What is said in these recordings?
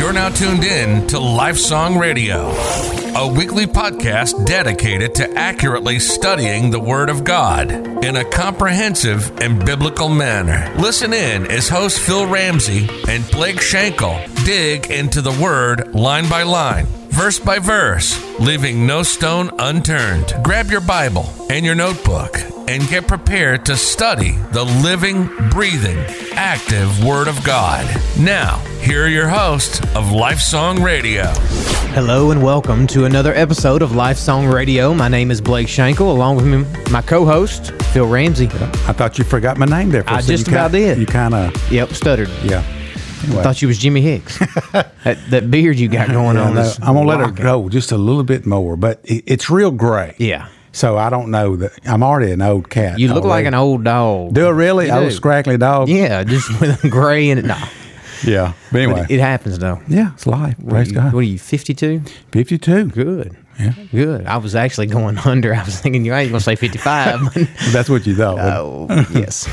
You're now tuned in to Lifesong Radio, a weekly podcast dedicated to accurately studying the Word of God in a comprehensive and biblical manner. Listen in as host Phil Ramsey and Blake Schenkel dig into the Word line by line verse by verse, leaving no stone unturned. Grab your Bible and your notebook and get prepared to study the living, breathing, active Word of God. Now, here are your hosts of Lifesong Radio. Hello and welcome to another episode of Lifesong Radio. My name is Blake Schenkel, along with me, my co-host Phil Ramsey. I thought you forgot my name there. For a I second. just about kinda- did. You kind of, Yep, stuttered. yeah. Anyway. Thought you was Jimmy Hicks. that, that beard you got going Yeah, on. no, I'm gonna let it go just a little bit more, but it, it's real gray. Yeah, So I don't know that I'm already an old cat. you look like an old dog. Do I really? You Old do. scraggly dog. Yeah, just with a gray and it. Nah, Yeah. But anyway, it happens though. yeah, it's life. Praise You- God. What are you? Fifty-two. Fifty-two. Good. Yeah. Good. I was actually going under. I was thinking you ain't gonna say fifty-five. That's what you thought. Oh, yes.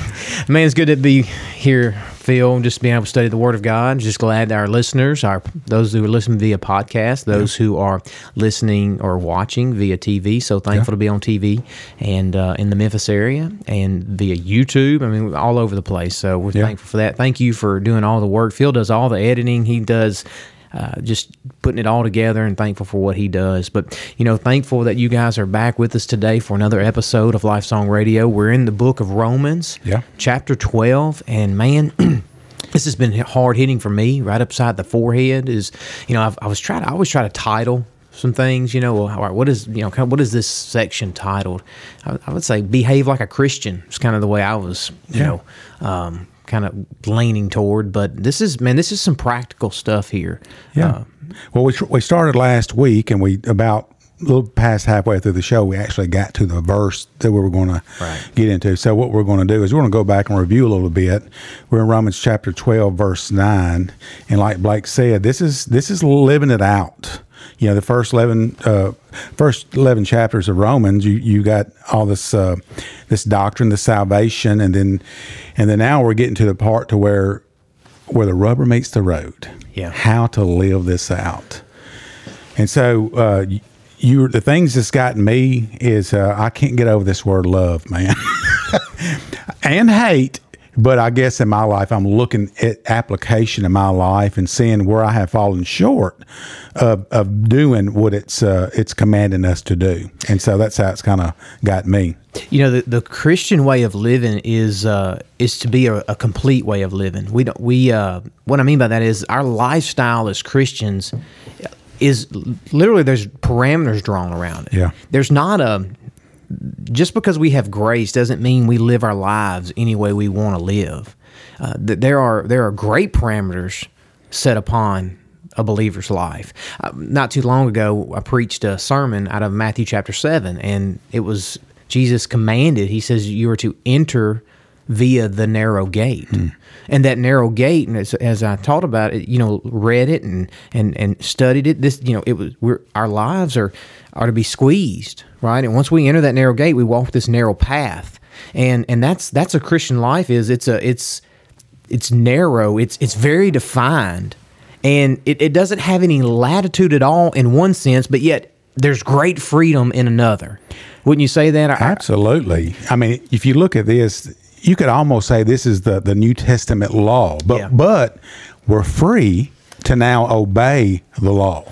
Man, it's good to be here, Phil, just being able to study the Word of God. Just glad that our listeners, our those who are listening via podcast, those who are listening or watching via TV. So thankful to be on TV and uh, in the Memphis area and via YouTube. I mean, all over the place. So we're Yeah. thankful for that. Thank you for doing all the work. Phil does all the editing. He does uh, just putting it all together and thankful for what he does. But, you know, thankful that you guys are back with us today for another episode of Lifesong Radio. We're in the book of Romans, Yeah. chapter 12. And man, this has been hard hitting for me right upside the forehead is, you know, I've, I was trying to, I always try to title some things, you know, well, all right, what is, you know, kind of, what is this section titled? I, I would say behave like a Christian. It's kind of the way I was, you Yeah. know, um, kind of leaning toward, but this is, man, this is some practical stuff here. Yeah. Uh, well, we, we started last week, and we about a little past halfway through the show, we actually got to the verse that we were going to Right. get into. So what we're going to do is we're going to go back and review a little bit. We're in Romans chapter twelve, verse nine, and like Blake said, this is this is living it out. You know, the first eleven, uh, first eleven chapters of Romans, you you got all this uh, this doctrine, the salvation, and then and then now we're getting to the part to where where the rubber meets the road. Yeah. How to live this out. And so uh, you the things that's gotten me is uh, I can't get over this word love, man. and hate. But I guess in my life, I'm looking at application in my life and seeing where I have fallen short of, of doing what it's uh, it's commanding us to do. And so that's how it's kind of got me. You know, the, the Christian way of living is uh, is to be a, a complete way of living. We don't we uh, what I mean by that is our lifestyle as Christians is literally there's parameters drawn around it. Yeah. There's not a just because we have grace doesn't mean we live our lives any way we want to live. Uh, there are there are great parameters set upon a believer's life. Uh, not too long ago, I preached a sermon out of Matthew chapter seven, and it was Jesus commanded. He says you are to enter via the narrow gate, hmm. and that narrow gate. And as, as I taught about it, you know, read it and and and studied it. This, you know, it was we're our lives are are to be squeezed, right? And once we enter that narrow gate, we walk this narrow path, and and that's that's a Christian life. Is it's a it's it's narrow. It's it's very defined, and it, it doesn't have any latitude at all in one sense, but yet there's great freedom in another. Wouldn't you say that? Absolutely. I mean, if you look at this, you could almost say this is the, the New Testament law, but Yeah. but we're free to now obey the law.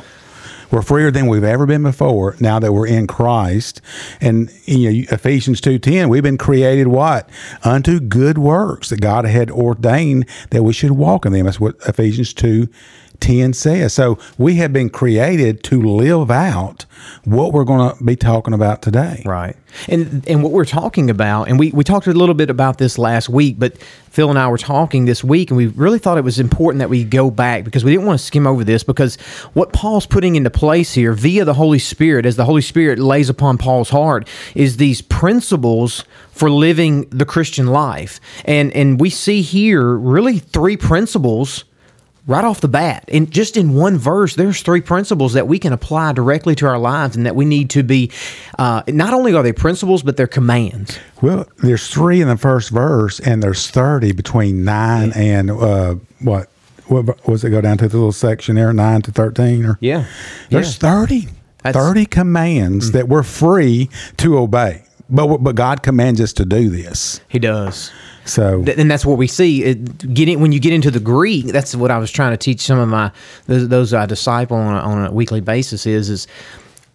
We're freer than we've ever been before now that we're in Christ. And you know, Ephesians 2:10, we've been created what? Unto good works that God had ordained that we should walk in them. That's what Ephesians 2 10 says. So we have been created to live out what we're going to be talking about today. Right. And and what we're talking about, and we, we talked a little bit about this last week, but Phil and I were talking this week, and we really thought it was important that we go back because we didn't want to skim over this because what Paul's putting into place here via the Holy Spirit, as the Holy Spirit lays upon Paul's heart, is these principles for living the Christian life. And and we see here really three principles right off the bat and just in one verse there's three principles that we can apply directly to our lives and that we need to be uh, not only are they principles but they're commands Well, there's three in the first verse, and there's thirty between nine and uh, what what was it go down to the little section there, nine to thirteen, or Yeah. there's Yeah. 30, That's- 30 commands that we're free to obey, but but God commands us to do this. He does. So and that's what we see. It, when you get into the Greek, that's what I was trying to teach some of my those, those I disciple on a, on a weekly basis. Is is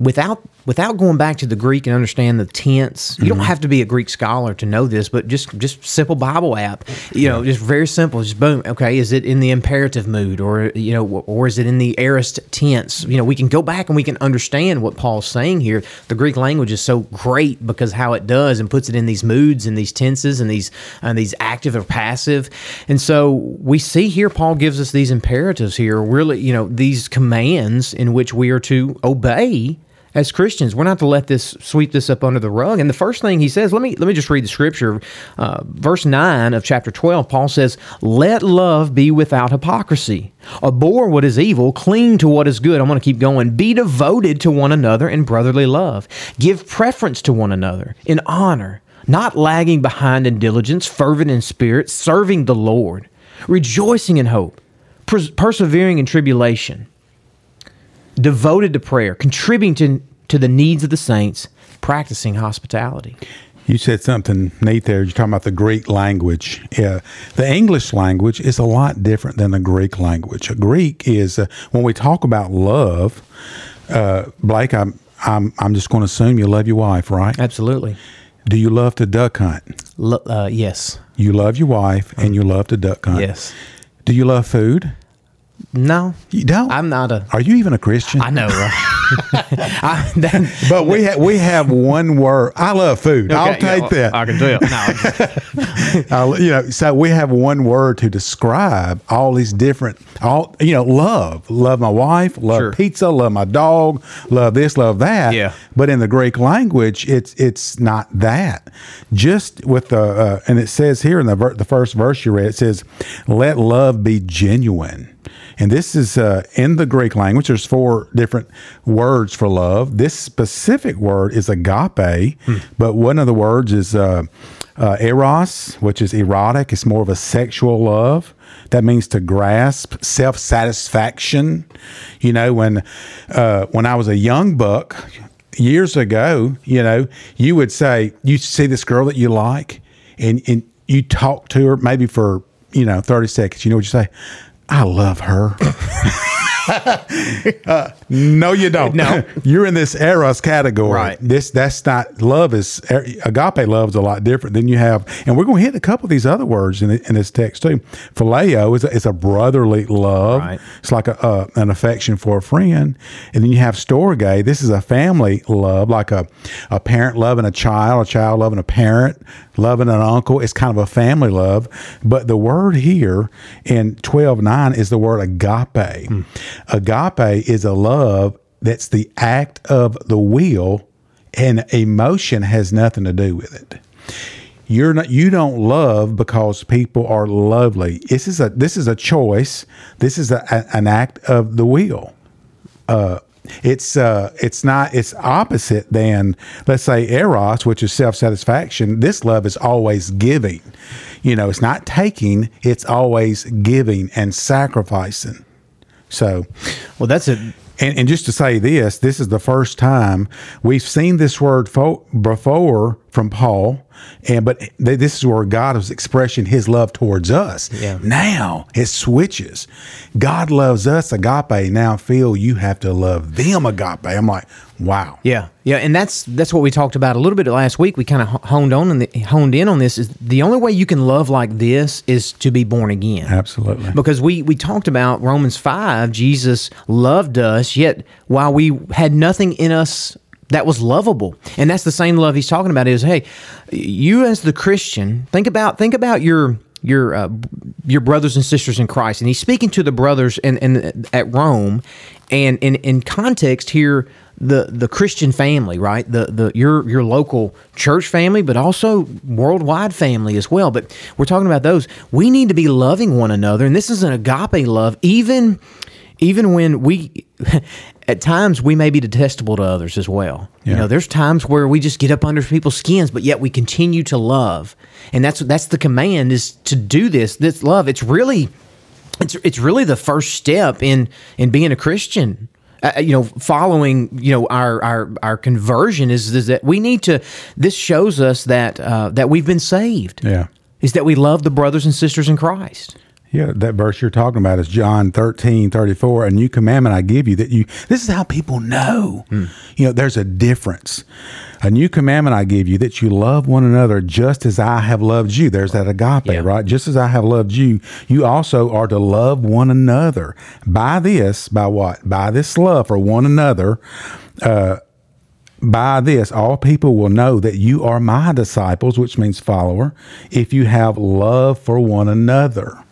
without without going back to the Greek and understand the tense. You don't mm-hmm. have to be a Greek scholar to know this, but just just simple Bible app. You know, just very simple. Just boom. Okay, is it in the imperative mood, or you know, or is it in the aorist tense? You know, we can go back and we can understand what Paul's saying here. The Greek language is so great because how it does and puts it in these moods and these tenses and these and these active or passive. And so we see here Paul gives us these imperatives here, really, you know, these commands in which we are to obey as Christians. We're not to let this sweep this up under the rug. And the first thing he says, let me let me just read the scripture, uh, verse nine of chapter twelve. Paul says, "Let love be without hypocrisy. Abhor what is evil, cling to what is good." I'm going to keep going. Be devoted to one another in brotherly love. Give preference to one another in honor, not lagging behind in diligence, fervent in spirit, serving the Lord, rejoicing in hope, pers- persevering in tribulation devoted to prayer, contributing to, to the needs of the saints, practicing hospitality. You said something neat there. You're talking about the Greek language. Yeah, the English language is a lot different than the Greek language. A Greek is uh, when we talk about love. Uh, Blake, I'm I'm I'm just going to assume you love your wife, right? Absolutely. Do you love to duck hunt? Lo- uh, yes. You love your wife and you love to duck hunt. Yes. Do you love food? No. You don't. I'm not a. Are you even a Christian? I know, right? I, that, but we ha- we have one word. I love food. I'll Okay, yeah, take well, that. I can tell. No, Uh, you know, so we have one word to describe all these different, all you know, love, love my wife, love Sure. pizza, love my dog, love this, love that. Yeah. But in the Greek language, it's it's not that. Just with the uh, and it says here in the ver- the first verse you read, it says, "Let love be genuine." And this is uh, in the Greek language. There's four different words for love. This specific word is agape, but one of the words is uh, uh, eros, which is erotic. It's more of a sexual love. That means to grasp, self satisfaction. You know, when uh, when I was a young buck years ago, you know, you would say you see this girl that you like, and and you talk to her maybe for you know thirty seconds. You know what you say? I love her. Uh, no, you don't. No. you're in this eros category. Right. This that's not love. Is agape love is a lot different than you have, and we're going to hit a couple of these other words in, in this text too. Phileo is a, is a brotherly love. Right. It's like a, uh, an affection for a friend, and then you have storge. This is a family love, like a a parent loving a child, a child loving a parent, loving an uncle. It's kind of a family love. But the word here in twelve nine is the word agape. Agape is a love that's the act of the will, and emotion has nothing to do with it. You're not you don't love because people are lovely. This is a this is a choice. This is a, a- an act of the will. Uh it's uh it's not it's opposite than let's say eros which is self-satisfaction. This love is always giving. You know it's not taking it's always giving and sacrificing so well, that's it. and, and just to say this, this is the first time we've seen this word fo- before from Paul, and but th- this is where God was expressing His love towards us. Yeah. Now it switches. God loves us agape. Now Phil, you have to love them agape. I'm like, wow. Yeah, yeah, and that's that's what we talked about a little bit last week. We kind of honed on and honed in on this. Is the only way you can love like this is to be born again. Absolutely. Because we we talked about Romans five. Jesus loved us, yet while we had nothing in us that was lovable, and that's the same love he's talking about. Is hey, you as the Christian, think about think about your your uh, your brothers and sisters in Christ, and he's speaking to the brothers in, in at Rome, and in in context here, the the Christian family, right? The the your your local church family, but also worldwide family as well. But we're talking about those. We need to be loving one another, and this is an agape love, even even when we at times we may be detestable to others as well. You know, there's times where we just get up under people's skins, but yet we continue to love. And that's that's the command is to do this. This love, it's really it's it's really the first step in in being a Christian. Uh, you know, following you know our our our conversion is is that we need to. This shows us that uh, that we've been saved. Yeah. is that we love the brothers and sisters in Christ. Yeah, that verse you're talking about is John 13, 34. A new commandment I give you that you, this is how people know. Hmm. You know, there's a difference. A new commandment I give you that you love one another just as I have loved you. There's that agape, Yeah. right? Just as I have loved you, you also are to love one another. By this, by what? By this love for one another, uh, by this, all people will know that you are my disciples, which means follower, if you have love for one another.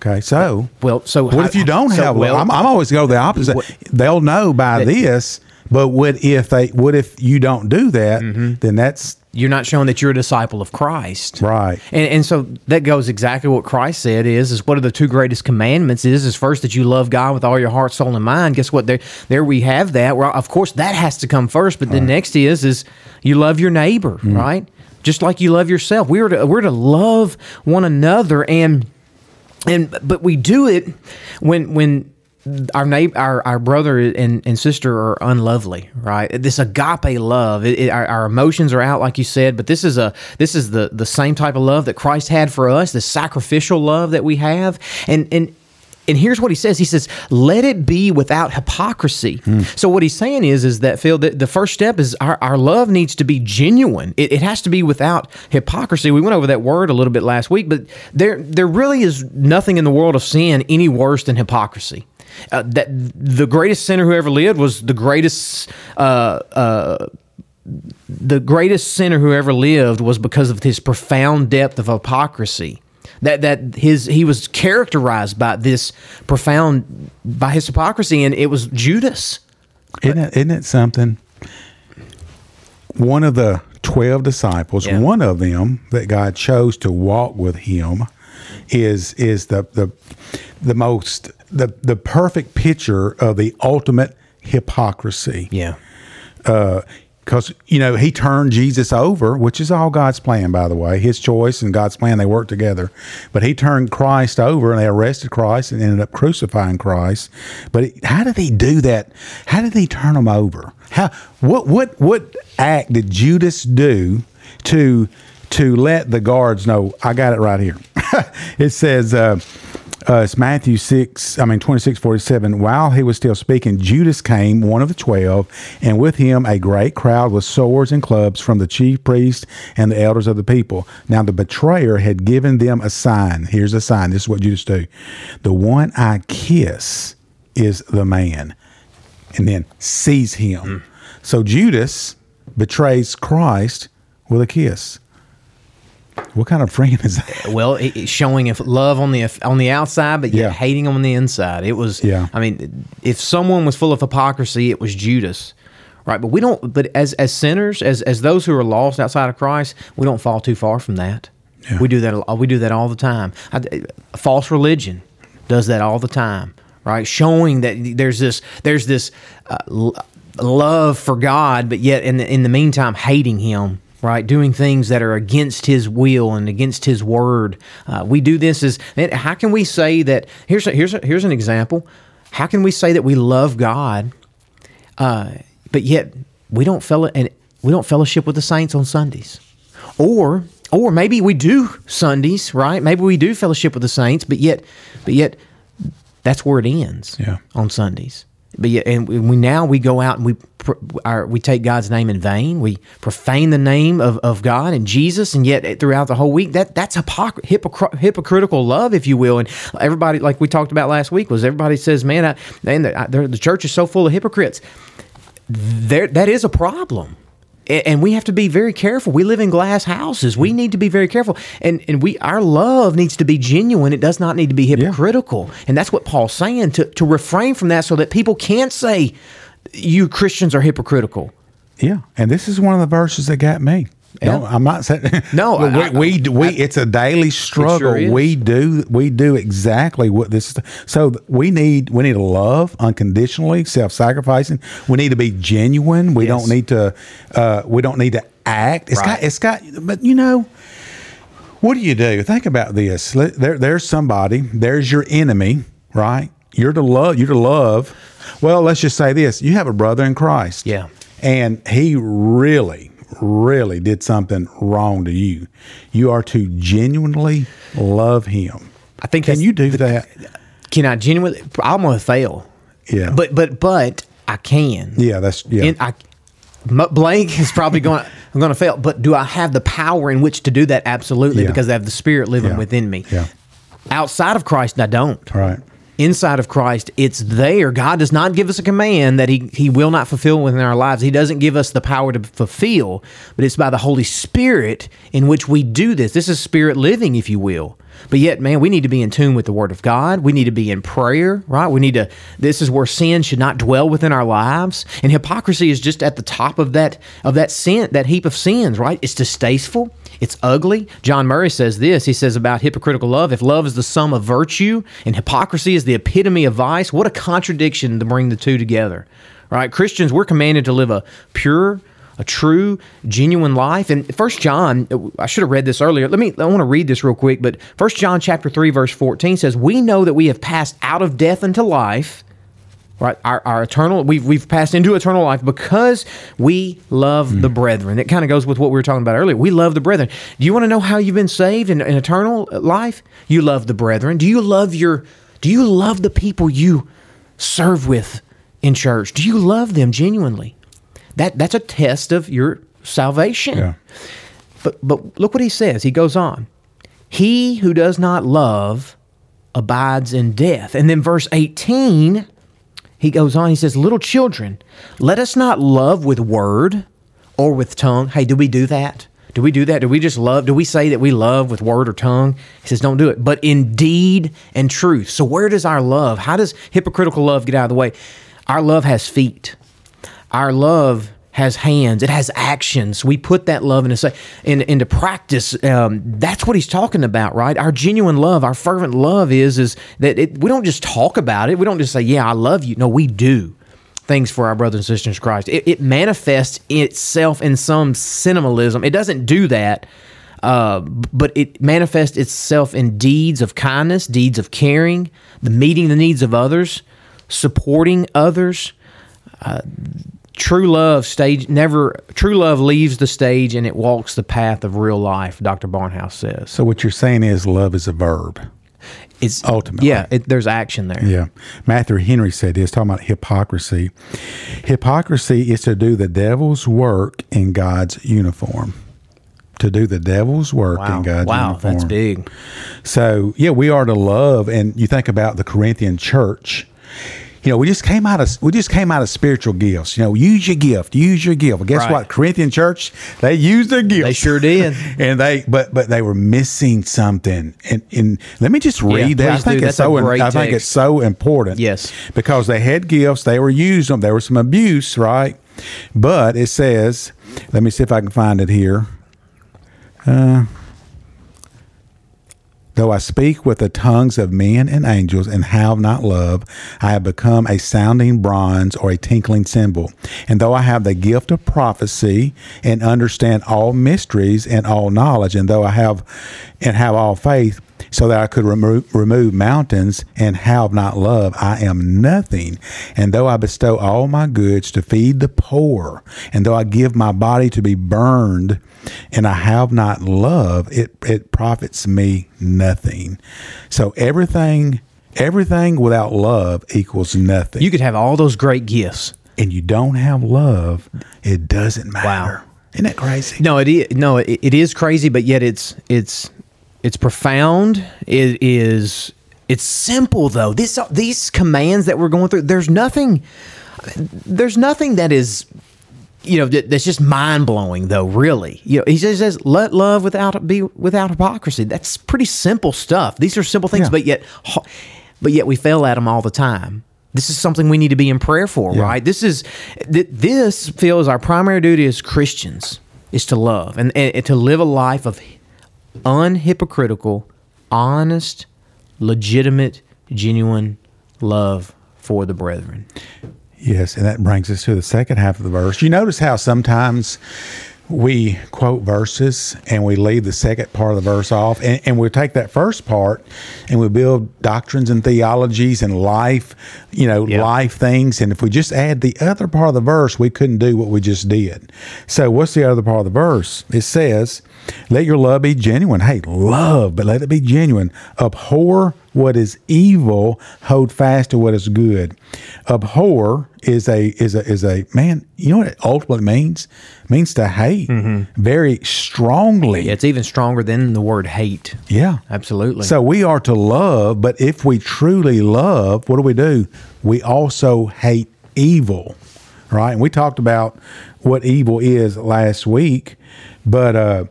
Okay, so Well, so what if you don't so, have well-? I'm, I'm always go the opposite. What- They'll know by this, but what if they? What if you don't do that? Mm-hmm. Then that's You're not showing that you're a disciple of Christ, right. And, and so that goes exactly what Christ said is is what are the two greatest commandments is is first that you love God with all your heart, soul, and mind. Guess what? There there we have that. Well, of course that has to come first, but the next is is you love your neighbor, Mm-hmm. right? Just like you love yourself. We are to we're to love one another and and but we do it when when our neighbor, our, our brother and, and sister are unlovely, right? This agape love, it, it- our, our emotions are out, like you said, but this is a this is the the same type of love that Christ had for us, the sacrificial love that we have, and and. And here's what he says. He says, "Let it be without hypocrisy." So what he's saying is, is that Phil, the, the first step is our, our love needs to be genuine. It, it has to be without hypocrisy. We went over that word a little bit last week, but there there really is nothing in the world of sin any worse than hypocrisy. Uh, that the greatest sinner who ever lived was the greatest. Uh, uh, the greatest sinner who ever lived was because of his profound depth of hypocrisy. That that his he was characterized by this profound by his hypocrisy, and it was Judas. Isn't it, isn't it something? One of the 12 disciples, Yeah. one of them that God chose to walk with him is is the the the most the the perfect picture of the ultimate hypocrisy. Yeah, uh, because you know he turned Jesus over, which is all God's plan, by the way. His choice and God's plan they work together. But he turned Christ over, and they arrested Christ and ended up crucifying Christ. But how did he do that? How did he turn him over? How what what what act did Judas do to to let the guards know? I got it right here. it says. Uh, uh, it's Matthew 6, I mean 26, 47. While he was still speaking, Judas came, one of the twelve, and with him a great crowd with swords and clubs from the chief priests and the elders of the people. Now the betrayer had given them a sign. Here's a sign. This is what Judas do. The one I kiss is the man. And then seize him. So Judas betrays Christ with a kiss. What kind of friend is that? well, it, showing if love on the on the outside, but yet Yeah. hating him on the inside. It was. Yeah. I mean, if someone was full of hypocrisy, it was Judas. Right, but we don't. But as as sinners, as as those who are lost outside of Christ, we don't fall too far from that. Yeah. We do that. We do that all the time. I, false religion does that all the time. Right, showing that there's this there's this uh, love for God, but yet in the in the meantime hating Him. Right, doing things that are against His will and against His word. Uh, we do this as how can we say that? Here's a, here's a, here's an example. How can we say that we love God uh, but yet we don't fellow and we don't fellowship with the saints on Sundays, or or maybe we do Sundays, right? Maybe we do fellowship with the saints, but yet, but yet, that's where it ends. Yeah. on Sundays. And we now we go out and we our, we take God's name in vain. We profane the name of, of God and Jesus, and yet eh, throughout the whole week, that that's hypocr- hypocr- hypocritical love, if you will. And everybody, like we talked about last week, was everybody says, "Man, I, man, the, I, the church is so full of hypocrites." there that is a problem and we have to be very careful. We live in glass houses. We need to be very careful. And and we our love needs to be genuine. It does not need to be hypocritical. And that's what paul's saying to to refrain from that so that people can't say you christians are hypocritical. Yeah, and this is one of the verses that got me. Don't, I'm not saying No, we, I- we, we, I- it's a daily struggle. is. we do we do exactly what this. is. So we need we need to love unconditionally, self sacrificing. We need to be genuine. We Yes. don't need to uh, we don't need to act. It's got it's got. But you know, What do you do? Think about this. There, there's somebody. There's your enemy, right? You're to love. You're to love. Well, let's just say this: you have a brother in Christ. Yeah. and he really, really did something wrong to you. You are to genuinely love him. I think Can you do that? Can I genuinely? I'm gonna fail. Yeah. But but but I can. Yeah, that's yeah. And I, Blake is probably going. I'm going to fail. But do I have the power in which to do that? Absolutely, Yeah. because I have the Spirit living Yeah. within me. Yeah. Outside of Christ, I don't. right. Inside of Christ, it's there. God does not give us a command that He He will not fulfill within our lives. He doesn't give us the power to fulfill, but it's by the Holy Spirit in which we do this. This is Spirit living, if you will. But yet, man, we need to be in tune with the Word of God. We need to be in prayer, right? We need to. This is where sin should not dwell within our lives, and hypocrisy is just at the top of that of that sin, that heap of sins, right? It's distasteful. It's ugly. John Murray says this. He says about hypocritical love: if love is the sum of virtue and hypocrisy is the epitome of vice, what a contradiction to bring the two together, right? Christians, we're commanded to live a pure a true, genuine life. And First John, I should have read this earlier. Let me. I want to read this real quick. But First John chapter three verse fourteen says, "We know that we have passed out of death into life." Right, our, our eternal we've we've passed into eternal life because we love the brethren. It kind of goes with what we were talking about earlier. We love the brethren. Do you want to know how you've been saved in, in eternal life? You love the brethren. Do you love your? Do you love the people you serve with in church? Do you love them genuinely? That that's a test of your salvation. Yeah. But but look what he says. He goes on. He who does not love abides in death. And then verse 18, he goes on, he says, Little children, let us not love with word or with tongue. Hey, do we do that? Do we do that? Do we just love? Do we say that we love with word or tongue? He says, don't do it. But in deed and truth. So where does our love, how does hypocritical love get out of the way? Our love has feet. Our love has hands. It has actions. We put that love into in, into practice. Um, that's what he's talking about, right? Our genuine love, our fervent love is is that it, we don't just talk about it. We don't just say, "Yeah, I love you." No, we do things for our brothers and sisters in Christ. It, it manifests itself in some sentimentalism. It doesn't do that. Uh, but it manifests itself in deeds of kindness, deeds of caring, the meeting the needs of others, supporting others, true love stage never true love leaves the stage and it walks the path of real life dr barnhouse says So what you're saying is love is a verb. it's Ultimately. yeah it, there's action there Yeah. Matthew Henry said this, talking about hypocrisy. Hypocrisy is to do the devil's work in God's uniform. To do the devil's work wow in God's wow uniform. that's big So yeah, we are to love, and you think about the Corinthian church. You know, we just came out of we just came out of spiritual gifts. You know, use your gift, use your gift. Well, guess Right. what? Corinthian church, they used their gift. They sure did. and they but but they were missing something. And, and let me just read that. I think do. it's That's so I think it's so important. Yes. because they had gifts, they were using them. There was some abuse, right? But it says, let me see if I can find it here. Uh, Though I speak with the tongues of men and angels and have not love, I have become a sounding bronze or a tinkling cymbal. And though I have the gift of prophecy and understand all mysteries and all knowledge, and though I have and have all faith, so that I could remove, remove mountains and have not love, I am nothing. And though I bestow all my goods to feed the poor, and though I give my body to be burned, and I have not love, it, it profits me nothing. So everything, everything without love equals nothing. you could have all those great gifts and you don't have love, it doesn't matter. Wow. Isn't that crazy? no it is no it, it is crazy but yet it's it's it's profound. It is it's simple though. This these commands that we're going through there's nothing there's nothing that is you know that's just mind blowing though really. You know he just says let love without be without hypocrisy. That's pretty simple stuff. These are simple things Yeah. but yet but yet we fail at them all the time. This is something we need to be in prayer for Yeah. right? This is th- this feels our primary duty as christians is to love and, and, and to live a life of unhypocritical honest legitimate genuine love for the brethren Yes, and that brings us to the second half of the verse. You notice how sometimes we quote verses and we leave the second part of the verse off and, and we take that first part and we build doctrines and theologies and life you know Yeah. life things and if we just add the other part of the verse we couldn't do what we just did so what's the other part of the verse it says let your love be genuine. Hey love but let it be genuine. Abhor what is evil. Hold fast to what is good. Abhor is a is a is a man you know what it ultimately means? It means to hate mm-hmm. very strongly. Yeah, it's even stronger than the word hate. yeah. Absolutely. so we are to love but if we truly love what do we do? We also hate evil right? And we talked about what evil is last week but uh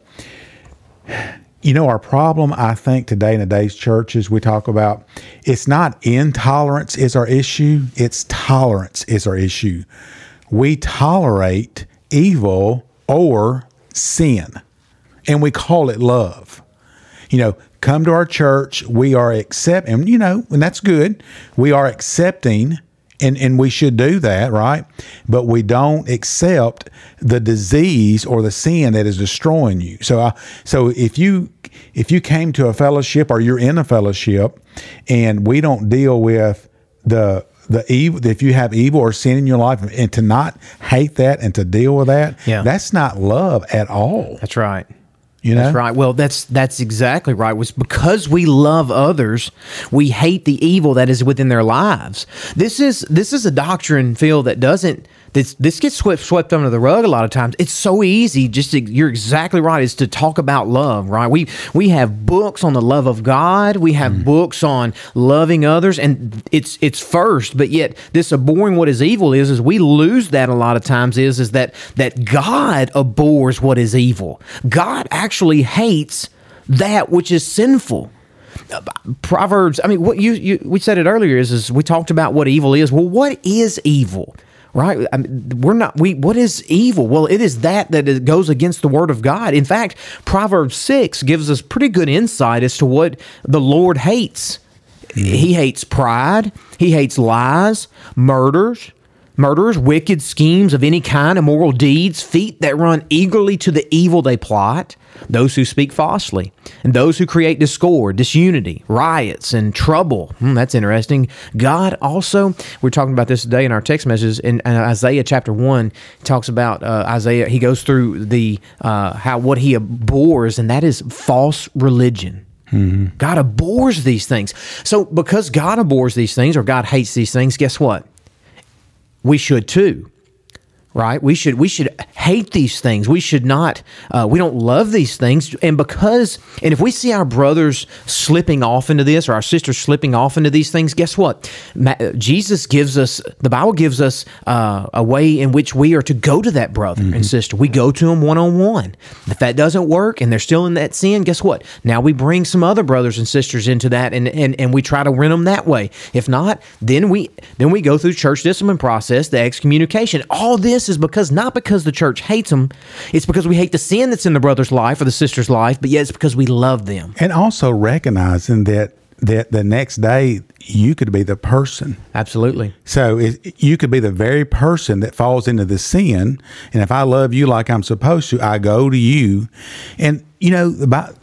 you know our problem i think today in today's churches we talk about it's not intolerance is our issue it's tolerance is our issue. We tolerate evil or sin and we call it love. You know come to our church we are accept and you know and that's good. We are accepting and and we should do that right but we don't accept the disease or the sin that is destroying you so I, so if you if you came to a fellowship or you're in a fellowship and we don't deal with the the evil if you have evil or sin in your life and to not hate that and to deal with that Yeah. that's not love at all That's right. You know That's right. Well, that's that's exactly right. Was because we love others, we hate the evil that is within their lives. This is this is a doctrine, Phil, that doesn't this this gets swept swept under the rug a lot of times. It's so easy. Just to, you're exactly right. Is to talk about love, right? We we have books on the love of God. We have mm-hmm. books on loving others, and it's it's first. But yet, this abhorring what is evil is is we lose that a lot of times. Is is that that God abhors what is evil. God actually hates that which is sinful. Proverbs. I mean, what you, you we said it earlier is is we talked about what evil is. Well, what is evil? Right? I mean, we're not. We what is evil? Well, it is that that goes against the word of God. In fact, Proverbs six gives us pretty good insight as to what the Lord hates. He hates pride. He hates lies, murders, murders, wicked schemes of any kind, immoral deeds, feet that run eagerly to the evil they plot, those who speak falsely, and those who create discord, disunity, riots, and trouble. Hmm, that's interesting. God also, we're talking about this today in our text messages in, in Isaiah chapter one, talks about uh, Isaiah. He goes through the uh, how what he abhors, and that is false religion. God abhors these things. So, because God abhors these things or God hates these things, guess what? We should too. Right? We should we should hate these things. We should not. Uh, we don't love these things, and because and if we see our brothers slipping off into this or our sisters slipping off into these things, guess what? Ma- Jesus gives us the Bible gives us uh, a way in which we are to go to that brother and sister. We go to them one on one. If that doesn't work and they're still in that sin, guess what? Now we bring some other brothers and sisters into that, and and, and we try to win them that way. If not, then we then we go through church discipline process, the excommunication. All this is because not because the church hates them, it's because we hate the sin that's in the brother's life or the sister's life, but yet it's because we love them. and also recognizing that that the next day you could be the person. Absolutely. so it, you could be the very person that falls into the sin. And if i love you like i'm supposed to i go to you. And you know about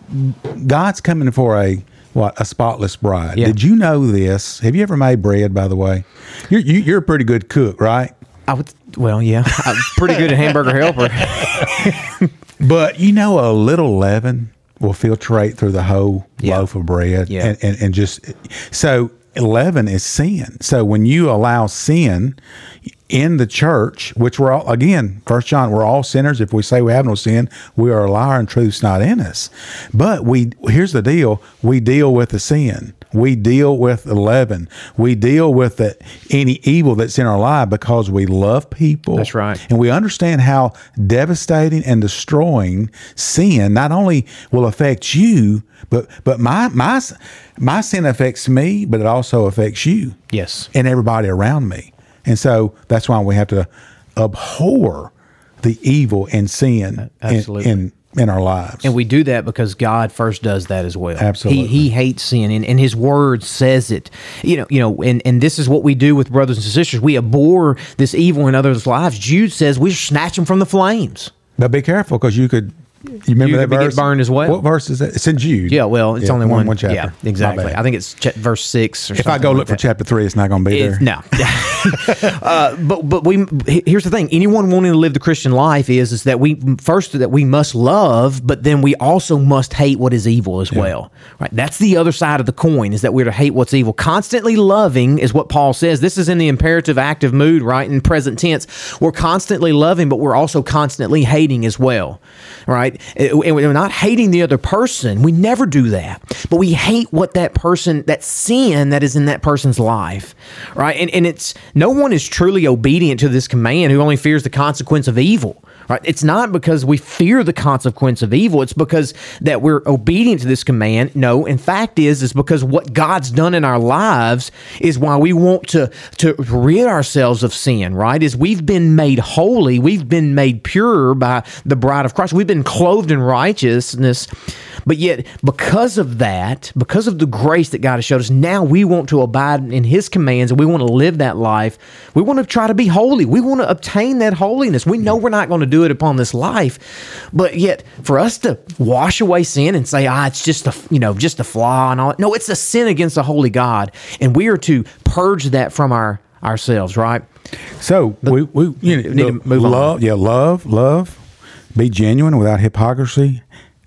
god's coming for a what a spotless bride. Yeah. did you know this? Have you ever made bread by the way? You're you, you're a pretty good cook right I would. Well, yeah, I'm pretty good at hamburger helper. But you know, a little leaven will filtrate through the whole Yeah. loaf of bread, Yeah. and, and and just so leaven is sin. So when you allow sin in the church, which we're all again, First John, we're all sinners. If we say we have no sin, we are a liar, and truth's not in us. But we here's the deal: we deal with the sin. We deal with the leaven. We deal with the, any evil that's in our life because we love people. That's right. And we understand how devastating and destroying sin not only will affect you, but but my my my sin affects me, but it also affects you Yes. and everybody around me. And so that's why we have to abhor the evil and sin in, in in our lives. And we do that because God first does that as well. Absolutely. He, he hates sin and, and his word says it. You know, you know, and, and this is what we do with brothers and sisters. We abhor this evil in others' lives. Jude says we snatch them from the flames. But be careful because you could. You remember that could get verse? burned as well? What verse is that? It's in Jude. Yeah, well, it's Yeah, only one, one chapter. Yeah, exactly. I think it's ch- verse six. Or If I go like look for chapter three, it's not going to be there. It's, no, uh, but but we here's the thing: anyone wanting to live the Christian life is is that we first that we must love, but then we also must hate what is evil as well. Right? That's the other side of the coin: is that we're to hate what's evil. Constantly loving is what Paul says. This is in the imperative active mood, right? In present tense, we're constantly loving, but we're also constantly hating as well. Right? And we're not hating the other person. We never do that, but we hate what that person, that sin that is in that person's life, right? And and it's no one is truly obedient to this command who only fears the consequence of evil. Right? It's not because we fear the consequence of evil. It's because that we're obedient to this command. No, in fact, is is because what God's done in our lives is why we want to to rid ourselves of sin. Right? Is we've been made holy. We've been made pure by the bride of Christ. We've been clothed in righteousness. But yet, because of that, because of the grace that God has showed us, now we want to abide in His commands and we want to live that life. We want to try to be holy. We want to obtain that holiness. We know we're not going to do it upon this life, but yet for us to wash away sin and say, ah, it's just a you know just a flaw and all. That. No, it's a sin against the holy God, and we are to purge that from our ourselves. Right? So we, we you know, need to move on. love, yeah, love, love, be genuine without hypocrisy.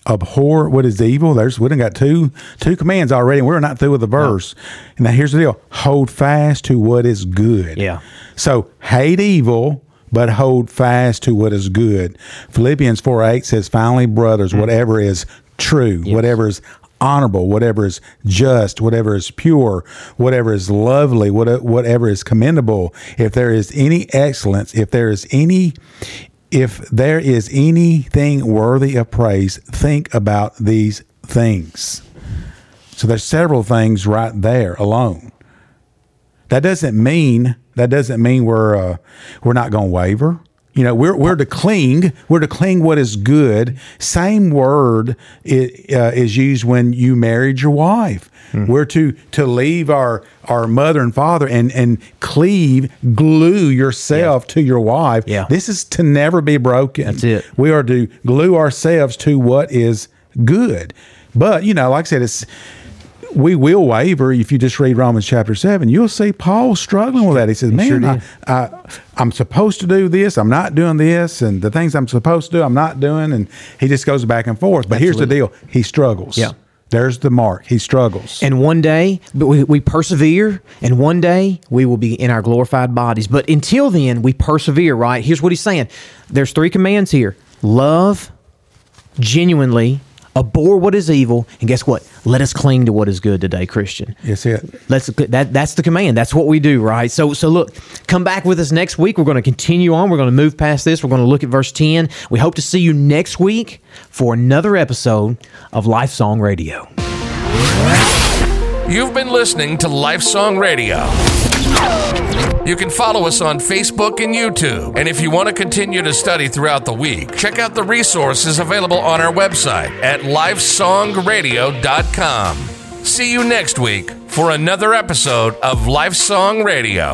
Abhor what is evil. There's we done got two two commands already, and we're not through with the verse. And now here's the deal: hold fast to what is good. Yeah. So hate evil, but hold fast to what is good. Philippians four eight says, "Finally, brothers, Mm. whatever is true, whatever is honorable, whatever is just, whatever is pure, whatever is lovely, what- whatever is commendable, if there is any excellence, if there is any if there is anything worthy of praise, think about these things. So there's several things right there alone. That doesn't mean that doesn't mean we're uh, we're not going to waver. You know, we're we're to cling. We're to cling what is good. Same word i- uh, is used when you married your wife. We're to to leave our our mother and father and and cleave, glue yourself to your wife. Yeah. This is to never be broken. That's it. We are to glue ourselves to what is good. But you know, like I said, it's we will waver if you just read Romans chapter seven. You'll see Paul struggling with that. He says, "Man, sure I, I'm supposed to do this. I'm not doing this, and the things I'm supposed to do, I'm not doing." And he just goes back and forth. But here's the deal: he struggles. Yeah. there's the mark. He struggles. And one day, but we, we persevere, and one day we will be in our glorified bodies. But until then, we persevere, right? Here's what he's saying there's three commands here love genuinely, abhor what is evil, and guess what? Let us cling to what is good today, Christian. yes it. Let's that that's the command. That's what we do, right? So so look, come back with us next week. We're going to continue on. We're going to move past this. We're going to look at verse 10. We hope to see you next week for another episode of Lifesong Radio. You've been listening to Lifesong Radio. You can follow us on Facebook and YouTube. And if you want to continue to study throughout the week, check out the resources available on our website at lifesongradio.com. See you next week for another episode of Lifesong Radio.